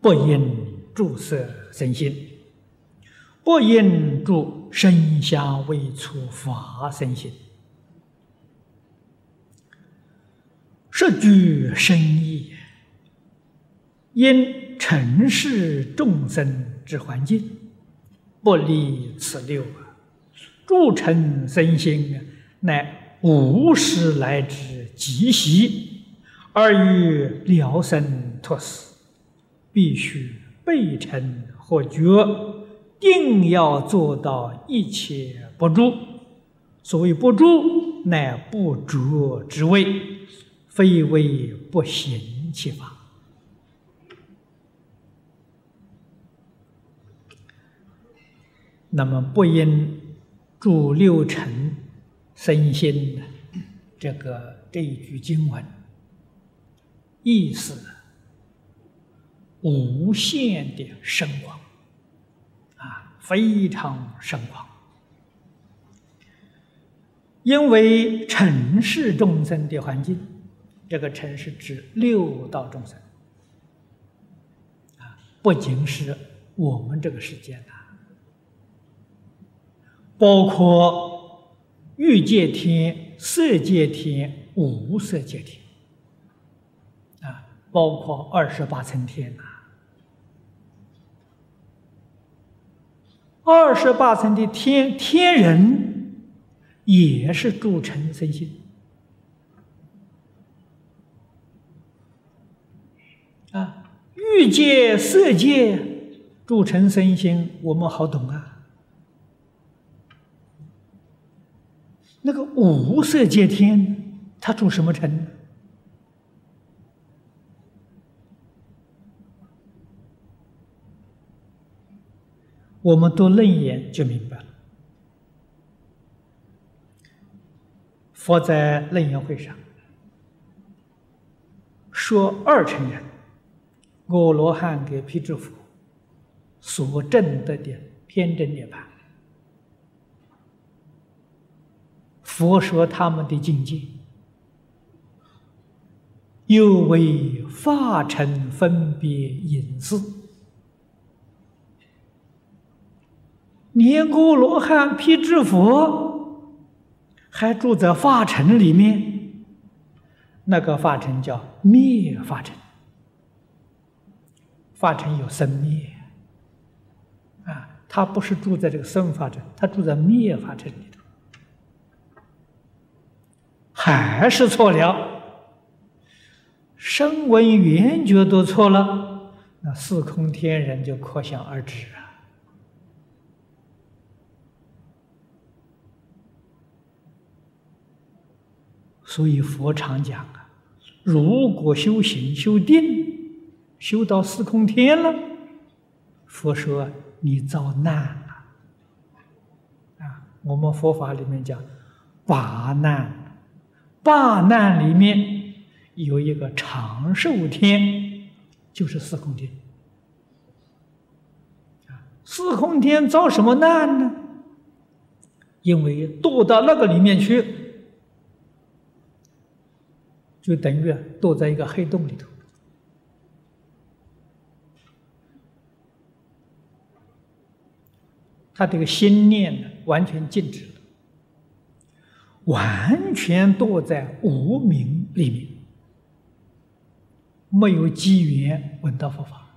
不应注色身心，不应注声香味触法身心。是具生意，因尘世众生之环境，不离此六啊，诸尘身心乃无始来之极习，而欲了生脱死。必须备尘或觉，定要做到一切不住。所谓不住，乃不着之谓，非为不行其法。那么，不应住六尘身心的这个这一句经文意思。无限的深广，啊，非常深广。因为尘世众生的环境，这个尘是指六道众生，啊，不仅是我们这个世界的，包括欲界天、色界天、无色界天，啊，包括二十八层天呐。二十八层的天天人也是诸尘身心啊，欲界、色界、诸尘身心，我们好懂啊。那个五色界天，它住什么城？我们都楞严就明白了。佛在楞严会上说：“二乘人，阿罗汉给辟支佛所证得的偏真涅槃。”佛说他们的境界，又为法尘分别隐士。连阿罗汉、辟支佛还住在法尘里面，那个法尘叫灭法尘。法尘有生灭啊，他不是住在这个生法尘，他住在灭法尘里头，还是错了。声闻缘觉都错了，那四空天人就可想而知啊。所以佛常讲啊，如果修行修定，修到四空天了，佛说你遭难了。啊，我们佛法里面讲八难，八难里面有一个长寿天，就是四空天。啊，四空天遭什么难呢？因为堕到那个里面去。就等于躲在一个黑洞里头，他这个心念完全静止了，完全躲在无名里面，没有机缘闻到佛法，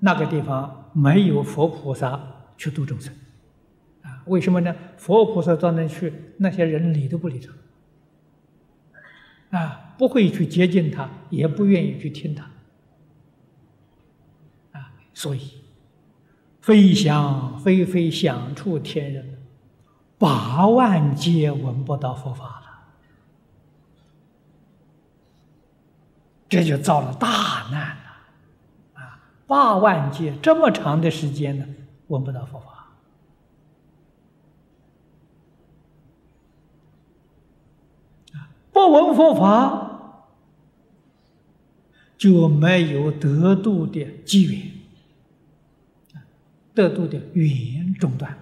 那个地方没有佛菩萨去度众生，啊，为什么呢？佛菩萨到那去，那些人理都不理他。啊，不会去接近他，也不愿意去听他，啊，所以飞翔飞飞想处天人，八万劫闻不到佛法了，这就遭了大难了，啊，八万劫这么长的时间呢，闻不到佛法。不闻佛法，就没有得度的机缘，得度的缘中断。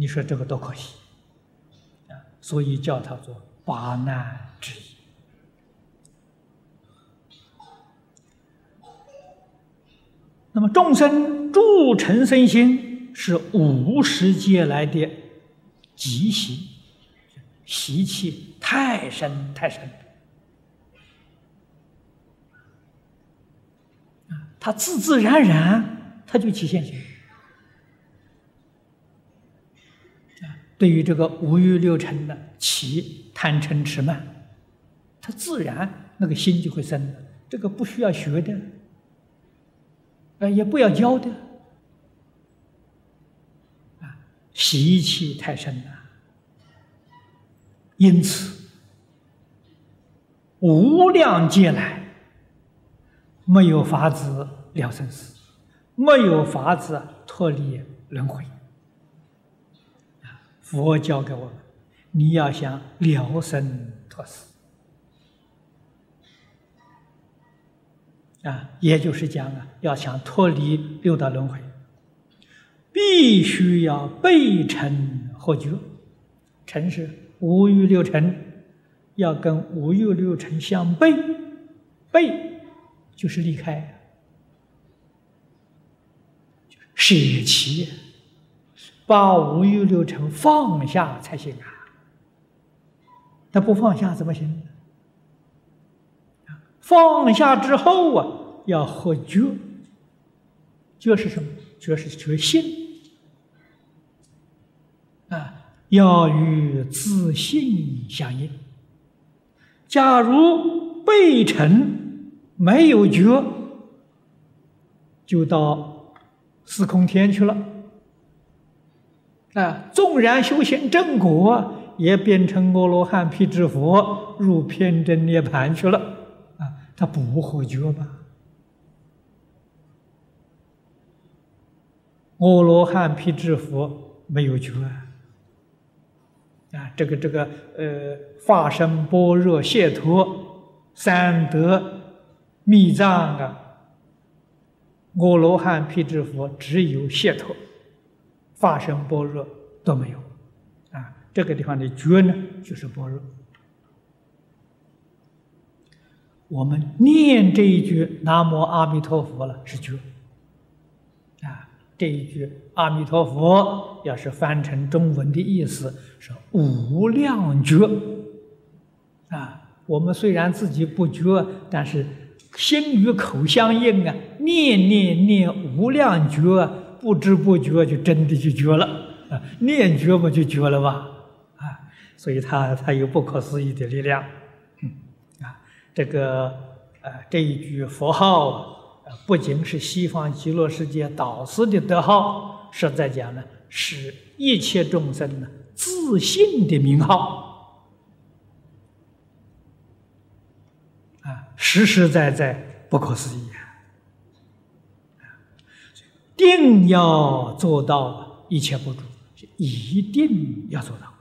你说这个多可惜啊！所以叫他做八难之一。那么众生诸成身心是无始劫来的积习，习气太深太深，他自自然然他就起现行。对于这个五欲六尘的起贪嗔痴慢，他自然那个心就会生的，这个不需要学的。呃，也不要教的，啊，习气太深了，因此无量劫来没有法子了生死，没有法子脱离轮回。佛教给我们，你要想了生脱死。啊，也就是讲啊，要想脱离六道轮回，必须要背尘合觉。尘是五欲六尘，要跟五欲六尘相背，背就是离开，舍弃，把五欲六尘放下才行啊。他不放下怎么行？放下之后啊，要合觉。觉是什么？觉是觉性啊，要与自信相应。假如背尘没有觉，就到司空天去了。啊，纵然修行正果，也变成阿罗汉、辟支佛，入偏真涅盘去了。啊他不合觉吧？阿罗汉、辟支佛没有觉啊！啊，这个这个呃，法身般若解脱三德密藏啊，阿罗汉、辟支佛只有解脱，法身般若都没有啊！这个地方的觉呢，就是般若。我们念这一句“南无阿弥陀佛”了，是觉啊。这一句“阿弥陀佛”要是翻成中文的意思是“无量觉”啊。我们虽然自己不觉，但是心与口相应啊，念念念无量觉，不知不觉就真的就觉了啊。念觉不就觉了吧？啊，所以它它有不可思议的力量啊。这个呃，这一句佛号，不仅是西方极乐世界导师的德号，实在讲呢，是一切众生呢自信的名号，啊，实实在在不可思议！定要做到一切不住，一定要做到，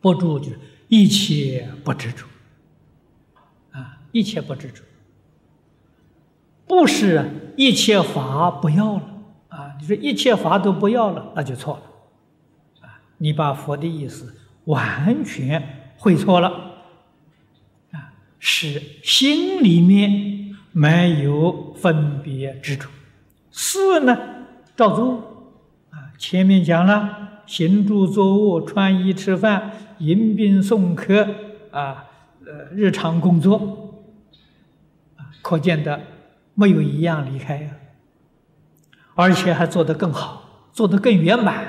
不住就是。一切不执着，啊，一切不执着，不是一切法不要了啊！你说一切法都不要了，那就错了，啊，你把佛的意思完全会错了，啊，是心里面没有分别之处。四呢照做，啊，前面讲了，行住坐卧、穿衣吃饭。迎宾送客啊，呃，日常工作啊，可见的没有一样离开呀，而且还做得更好，做得更圆满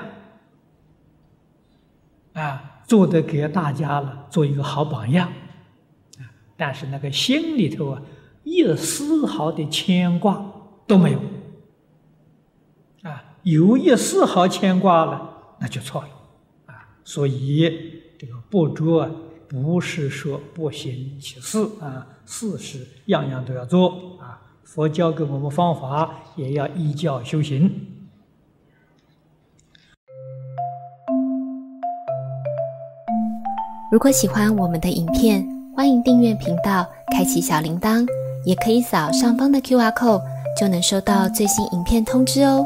啊，做得给大家了，做一个好榜样啊。但是那个心里头啊，一丝毫的牵挂都没有啊，有一丝毫牵挂了，那就错了啊，所以。这个不着不是说不行其事啊，事事样样都要做啊。佛教给我们方法，也要依教修行。如果喜欢我们的影片，欢迎订阅频道，开启小铃铛，也可以扫上方的 Q R code，就能收到最新影片通知哦。